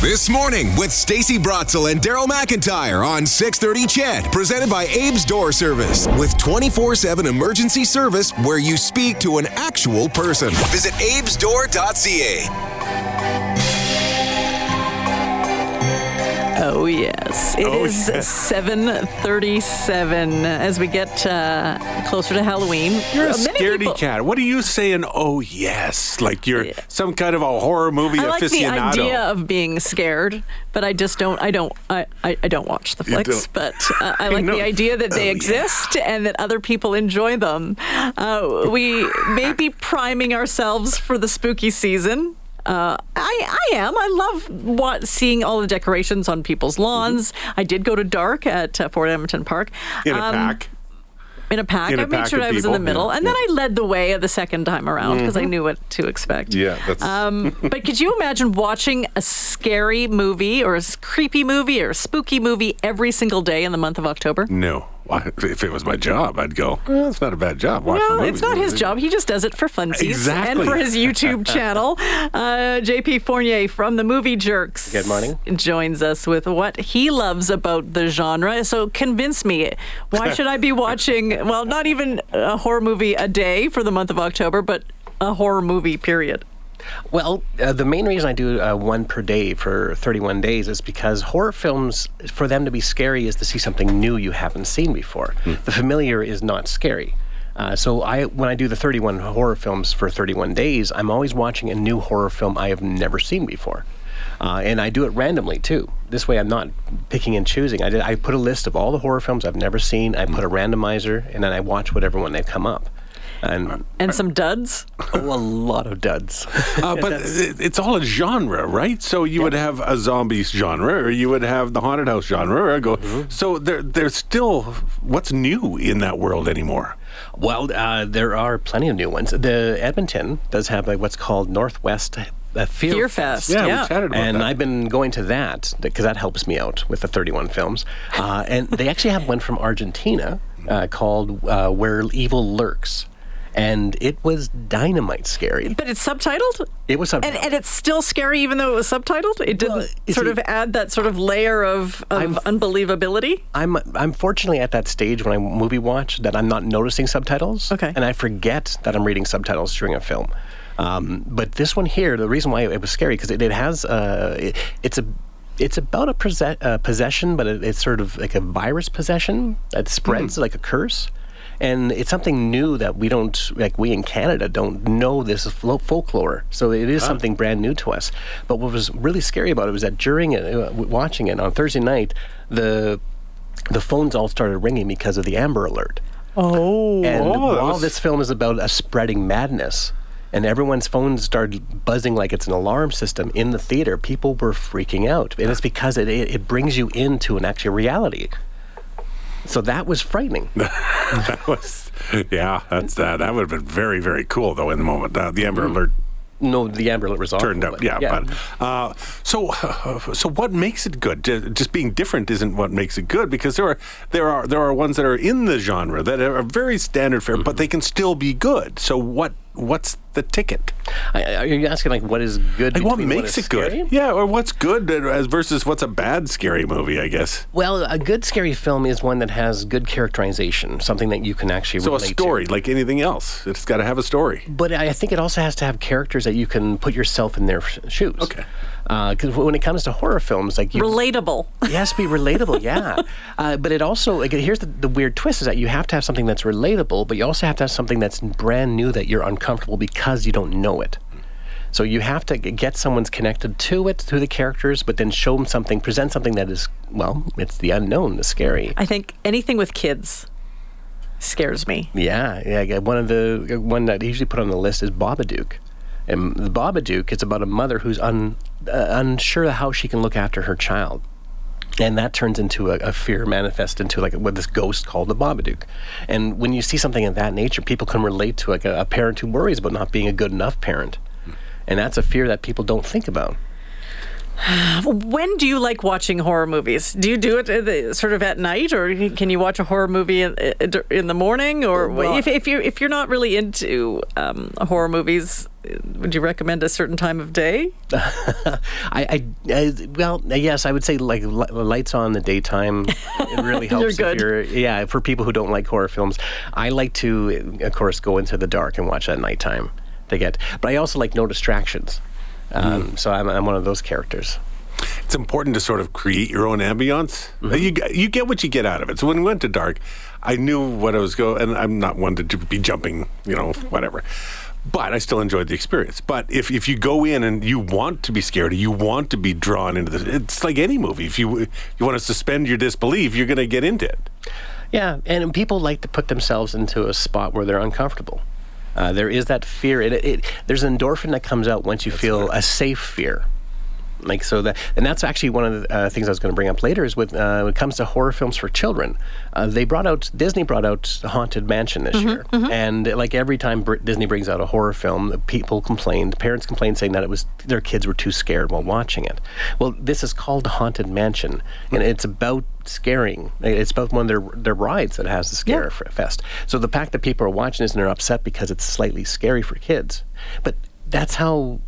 This morning with Stacey Brotzel and Daryl McIntyre on 630 Ched, presented by Abe's Door Service with 24-7 emergency service where you speak to an actual person. Visit abesdoor.ca. yes, it Oh, is yes. 7:37 as we get uh, closer to Halloween. You're a scaredy people- cat. What are you saying? Oh yes, like you're Yeah. some kind of a horror movie aficionado. I like the idea of being scared, but I just don't. I don't. I, I, I don't watch the flicks, but uh, I like know. the idea that they Oh, yeah. exist and that other people enjoy them. Uh, we may be priming ourselves for the spooky season. Uh, I, I am. I love what, seeing all the decorations on people's lawns. I did go to dark at uh, Fort Edmonton Park. in a Um, pack. in a pack. In a I made pack sure I was in the middle, yeah, and then yeah. I led the way the second time around because I knew what to expect. Yeah, that's Um, but could you imagine watching a scary movie or a creepy movie or a spooky movie every single day in the month of October? no. Why- If it was my job, I'd go. Well, it's not a bad job. watching No, movies." it's not his job. He just does it for funsies Exactly. and for his YouTube channel. Uh, JP Fournier from the Movie Jerks. Good morning. Joins us with what he loves about the genre. So convince me, why should I be watching, well, not even a horror movie a day for the month of October, but a horror movie, period? Well, uh, the main reason I do uh, one per day for 31 days is because horror films, for them to be scary, is to see something new you haven't seen before. The familiar is not scary. Uh, so I, when I do the 31 horror films for 31 days, I'm always watching a new horror film I have never seen before. Uh, and I do it randomly too. This way, I'm not picking and choosing. I, did, I put a list of all the horror films I've never seen. I put a randomizer, and then I watch whatever one they come up. And And some duds? oh, a lot of duds. Uh, but it's all a genre, right? So you would have a zombies genre, or you would have the haunted house genre. Or go. Mm-hmm. So there, there's still what's new in that world anymore. Well, uh, there are plenty of new ones. The Edmonton does have like what's called Northwest uh, Fear, Fear Fest. Yeah, Yeah. we chatted about And that. I've been going to that because that helps me out with the 31 films. Uh, and they actually have one from Argentina uh, called uh, Where Evil Lurks. And it was dynamite scary. But it's subtitled? It was a And, and it's still scary even though it was subtitled? It didn't Well, sort see- of add that sort of layer of, of unbelievability? I'm I'm fortunately at that stage when I movie watch that I'm not noticing subtitles. Okay. And I forget that I'm reading subtitles during a film. Um, but this one here, the reason why it was scary because it, it has uh, it, it's a it's about a uh, possession, but it, it's sort of like a virus possession that spreads like a curse. And it's something new that we don't, like we in Canada don't know this folklore. So it is something brand new to us. But what was really scary about it was that during it, uh, watching it on Thursday night, the the phones all started ringing because of the Amber Alert. Oh. And Oh, while was- this film is about a spreading madness, and everyone's phones started buzzing like it's an alarm system in the theater, people were freaking out. And it's because it, it, it brings you into an actual reality. So that was frightening. that was, yeah, that's uh, that would have been very, very cool though in the moment. Uh, the Amber Alert No, the Amber Alert was awful, turned out, but- yeah. But uh, so, so what makes it good? Just being different isn't what makes it good because there are there are there are ones that are in the genre that are very standard fare, but they can still be good. So what what's the ticket? I, are you asking like what is good? Like what makes is it good? scary? Yeah, or what's good as versus what's a bad scary movie? I guess. Well, a good scary film is one that has good characterization, something that you can actually So a relate to. story, like anything else, it's got to have a story. But I think it also has to have characters that you can put yourself in their shoes. Okay. Because when it comes to horror films, like you, Relatable. it has to be relatable, yeah. Uh, but it also, like, here's the, the weird twist: is that you have to have something that's relatable, but you also have to have something that's brand new that you're uncomfortable because you don't know it. So you have to get someone's connected to it, to the characters, but then show them something, present something that is, well, it's the unknown, the scary. I think anything with kids scares me. Yeah, yeah. yeah. One of the one that I usually put on the list is Babadook, and the Babadook is about a mother who's un, uh, unsure how she can look after her child, and that turns into a, a fear manifest into like what this ghost called the Babadook. And when you see something of that nature, people can relate to like a, a parent who worries about not being a good enough parent, and that's a fear that people don't think about. When do you like watching horror movies? Do you do it uh, sort of at night, or can you watch a horror movie in, in the morning? Or Well- if, if you're if you're not really into um, horror movies, would you recommend a certain time of day? I, I, I well, yes, I would say like li- lights on in the daytime. It really helps. You're If you're, yeah, for people who don't like horror films, I like to, of course, go into the dark and watch at nighttime to get. But I also like no distractions. Um, So I'm, I'm one of those characters. it's important to sort of create your own ambiance. Mm-hmm. You get- you get what you get out of it. So when we went to dark, I knew what I was going, and I'm not one to be jumping, you know, whatever. But I still enjoyed the experience. But if, if you go in and you want to be scared, you want to be drawn into this, it's like any movie. If you you want to suspend your disbelief, you're going to get into it. Yeah, and people like to put themselves into a spot where they're uncomfortable. Uh, there is that fear. It, it, there's an endorphin that comes out once you feel a safe fear. Like so that, and that's actually one of the uh, things I was going to bring up later. Is with uh, when it comes to horror films for children, uh, they brought out Disney brought out Haunted Mansion this year, and like every time Disney brings out a horror film, people complained, parents complained, saying that it was their kids were too scared while watching it. Well, this is called Haunted Mansion, and it's about scaring. It's about one of their their rides that has the scare f- fest. So the fact that people are watching this and they're upset because it's slightly scary for kids, but that's how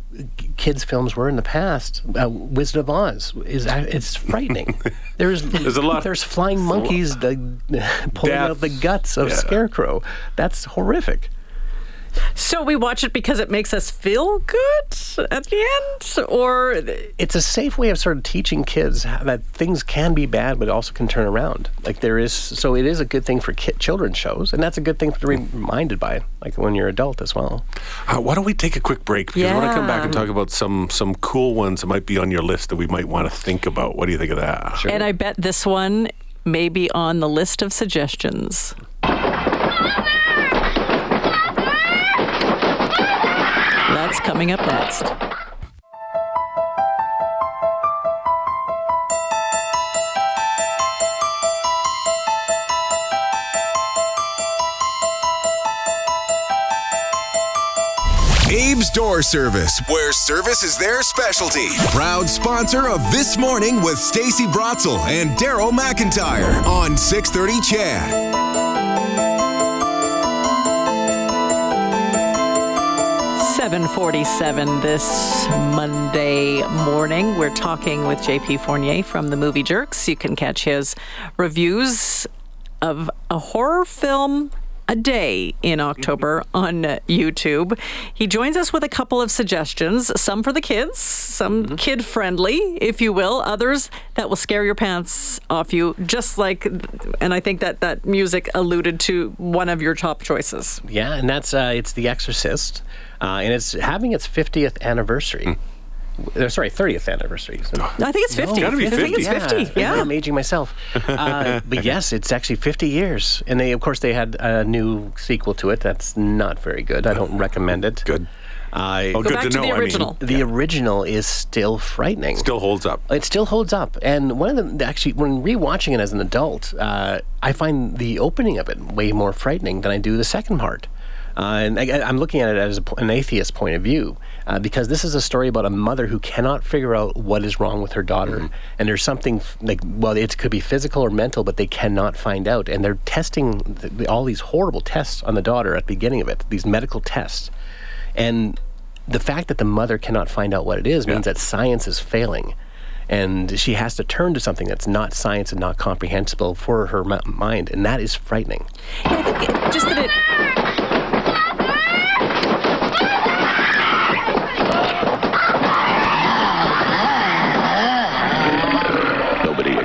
kids films were in the past. Uh, Wizard of Oz is it's frightening. There's There's a lot- There's flying monkeys that, pulling out the guts of Yeah. Scarecrow. That's horrific. So we watch it because it makes us feel good at the end, or It's a safe way of sort of teaching kids that things can be bad, but also can turn around. Like there is, so it is a good thing for kid, children's shows, and that's a good thing to be reminded by, like when you're adult as well. Uh, why don't we take a quick break? Because I want to come back and talk about some some cool ones that might be on your list that we might want to think about. What do you think of that? and I bet this one may be on the list of suggestions. That's coming up next. Abe's Door Service, where service is their specialty. Proud sponsor of This Morning with Stacey Brotzel and Daryl McIntyre on 630 Ched. 747 this Monday morning. We're talking with JP Fournier from the Movie Jerks. You can catch his reviews of a horror film a day in October on YouTube. He joins us with a couple of suggestions, some for the kids, some kid friendly, if you will, others that will scare your pants off you, just like, and I think that that music alluded to one of your top choices. Yeah, and that's uh, it's The Exorcist, uh, and it's having its 50th anniversary. Uh, sorry, 30th anniversary. I think it's 50. gotta be I think it's 50. 50. Yeah. I'm aging myself. Uh, but yes, it's actually 50 years. And they, of course, they had a new sequel to it. That's not very good. I don't recommend it. Good. Uh, Oh, Go good back to to know. the I mean, original. the original is still frightening. still holds up. It still holds up. And one of the actually, when rewatching it as an adult, uh, I find the opening of it way more frightening than I do the second part. Uh, and I, I'm looking at it as a, an atheist point of view uh, because this is a story about a mother who cannot figure out what is wrong with her daughter. And there's something like, well, it could be physical or mental, but they cannot find out. And they're testing th- all these horrible tests on the daughter at the beginning of it, these medical tests. And the fact that the mother cannot find out what it is means that science is failing. And she has to turn to something that's not science and not comprehensible for her mi- mind. And that is frightening. Yeah, I think it, just that it.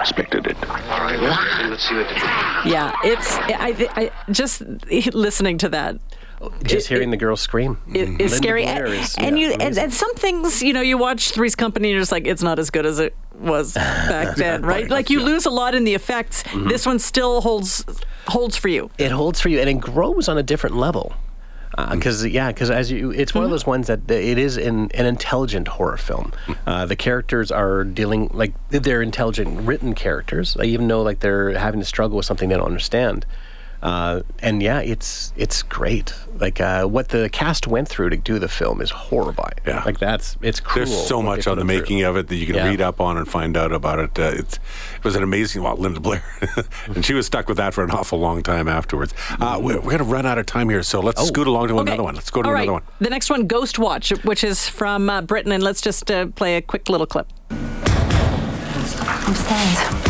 Expected it. Yeah, it's. I, I just listening to that Just It- hearing the girl scream. it, Linda is scary. And, is, and yeah, you and, and some things, you know, you watch Three's Company, and you're just like, it's not as good as it was back then, right? Like you lose a lot in the effects. Mm-hmm. This one still holds holds for you. it holds for you and it grows on a different level because yeah because as you it's one of those ones that it is an, an intelligent horror film. Uh, the characters are dealing like they're intelligent written characters. Even though like they're having to struggle with something they don't understand Uh, and yeah, it's it's great. Like uh, what the cast went through to do the film is horrifying. Yeah. like that's it's cruel. There's so much on the them through. making of it that you can Yeah. read up on and find out about it. Uh, it's it was an amazing. Well, Linda Blair, and she was stuck with that for an awful long time afterwards. Uh, we're, we're going to run out of time here, so let's scoot along to Okay. another one. Let's go to All another right. one. The next one, Ghost Watch, which is from uh, Britain, and let's just uh, play a quick little clip. Upstairs.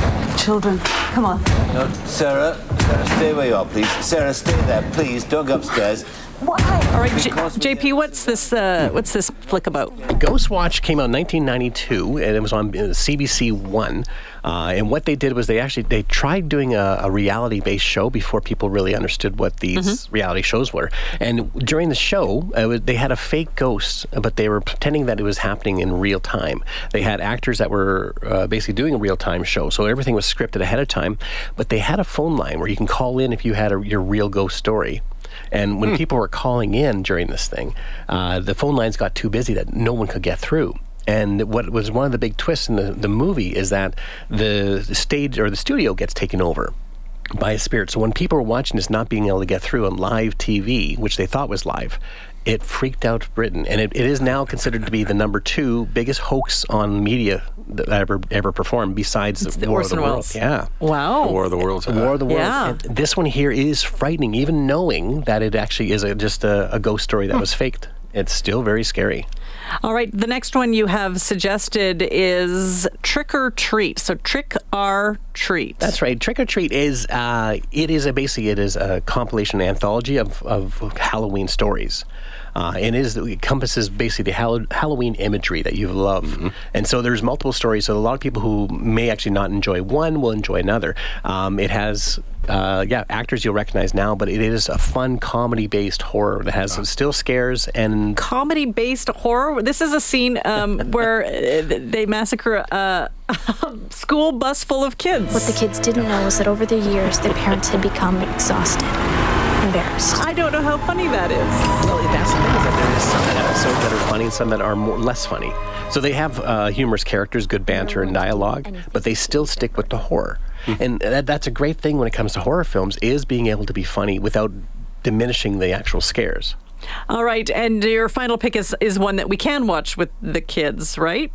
Children, come on. No, Sarah, Sarah, stay where you are, please. Sarah, stay there, please. Don't go upstairs. All right, J- JP, what's this? Uh, what's this flick about? Ghost Watch came out in 1992, and it was on uh, CBC One. Uh, and what they did was they actually they tried doing a, a reality-based show before people really understood what these reality shows were. And during the show, uh, was- they had a fake ghost, but they were pretending that it was happening in real time. They had actors that were uh, basically doing a real-time show, so everything was scripted ahead of time. But they had a phone line where you can call in if you had a, your real ghost story. And when people were calling in during this thing, uh, the phone lines got too busy that no one could get through. And what was one of the big twists in the, the movie is that the stage or the studio gets taken over by a spirit. So when people were watching this not being able to get through on live TV, which they thought was live, it freaked out Britain. And it, it is now considered to be the number two biggest hoax on media that ever ever performed besides the, the War Orson of the World. Yeah. Wow. War of the Worlds. War of the Worlds. Yeah. And this one here is frightening, even knowing that it actually is a, just a, a ghost story that was faked. It's still very scary. All right, the next one you have suggested is Trick or Treat. So Trick or Treat. That's right. Trick or Treat is uh, it is a basically it is a compilation anthology of, of Halloween stories. Uh, and it, is, it encompasses basically the Hall- Halloween imagery that you love. And so there's multiple stories. So a lot of people who may actually not enjoy one will enjoy another. Um, it has, uh, yeah, actors you'll recognize now, but it is a fun comedy based horror that has still scares and comedy based horror. This is a scene um, where uh, they massacre a, a school bus full of kids. What the kids didn't know was that over the years, their parents had become exhausted, embarrassed. I don't know how funny that is. Well, that's the thing is that there is some episodes that are funny and some that are more less funny. So they have uh, humorous characters, good banter and dialogue, but they still stick with the horror. And that, that's a great thing when it comes to horror films is being able to be funny without diminishing the actual scares. All right, and your final pick is, is one that we can watch with the kids, right?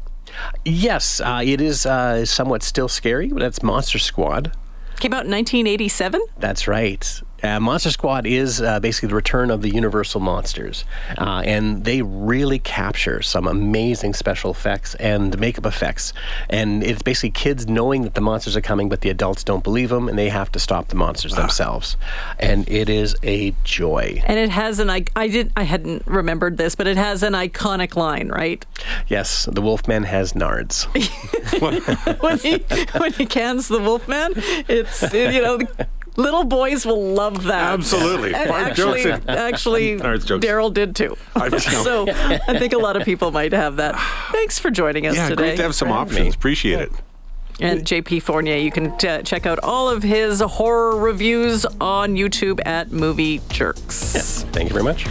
Yes, uh, it is uh, somewhat still scary, that's Monster Squad. Came out in 1987. That's right. Uh, Monster Squad is uh, basically the return of the Universal monsters, uh, and they really capture some amazing special effects and makeup effects. And it's basically kids knowing that the monsters are coming, but the adults don't believe them, and they have to stop the monsters themselves. And it is a joy. And it has an I, I did I hadn't remembered this, but it has an iconic line, right? Yes, the Wolfman has nards. when he when he cans the Wolfman, it's you know little boys will love that. Absolutely. And Fart actually, jokes actually, Nards. Daryl did too. I so I think a lot of people might have that. Thanks for joining us today. Yeah, today. great to have some for having me. options. Appreciate it. And JP Fournier, you can t- check out all of his horror reviews on YouTube at Movie Jerks. Yes. Thank you very much.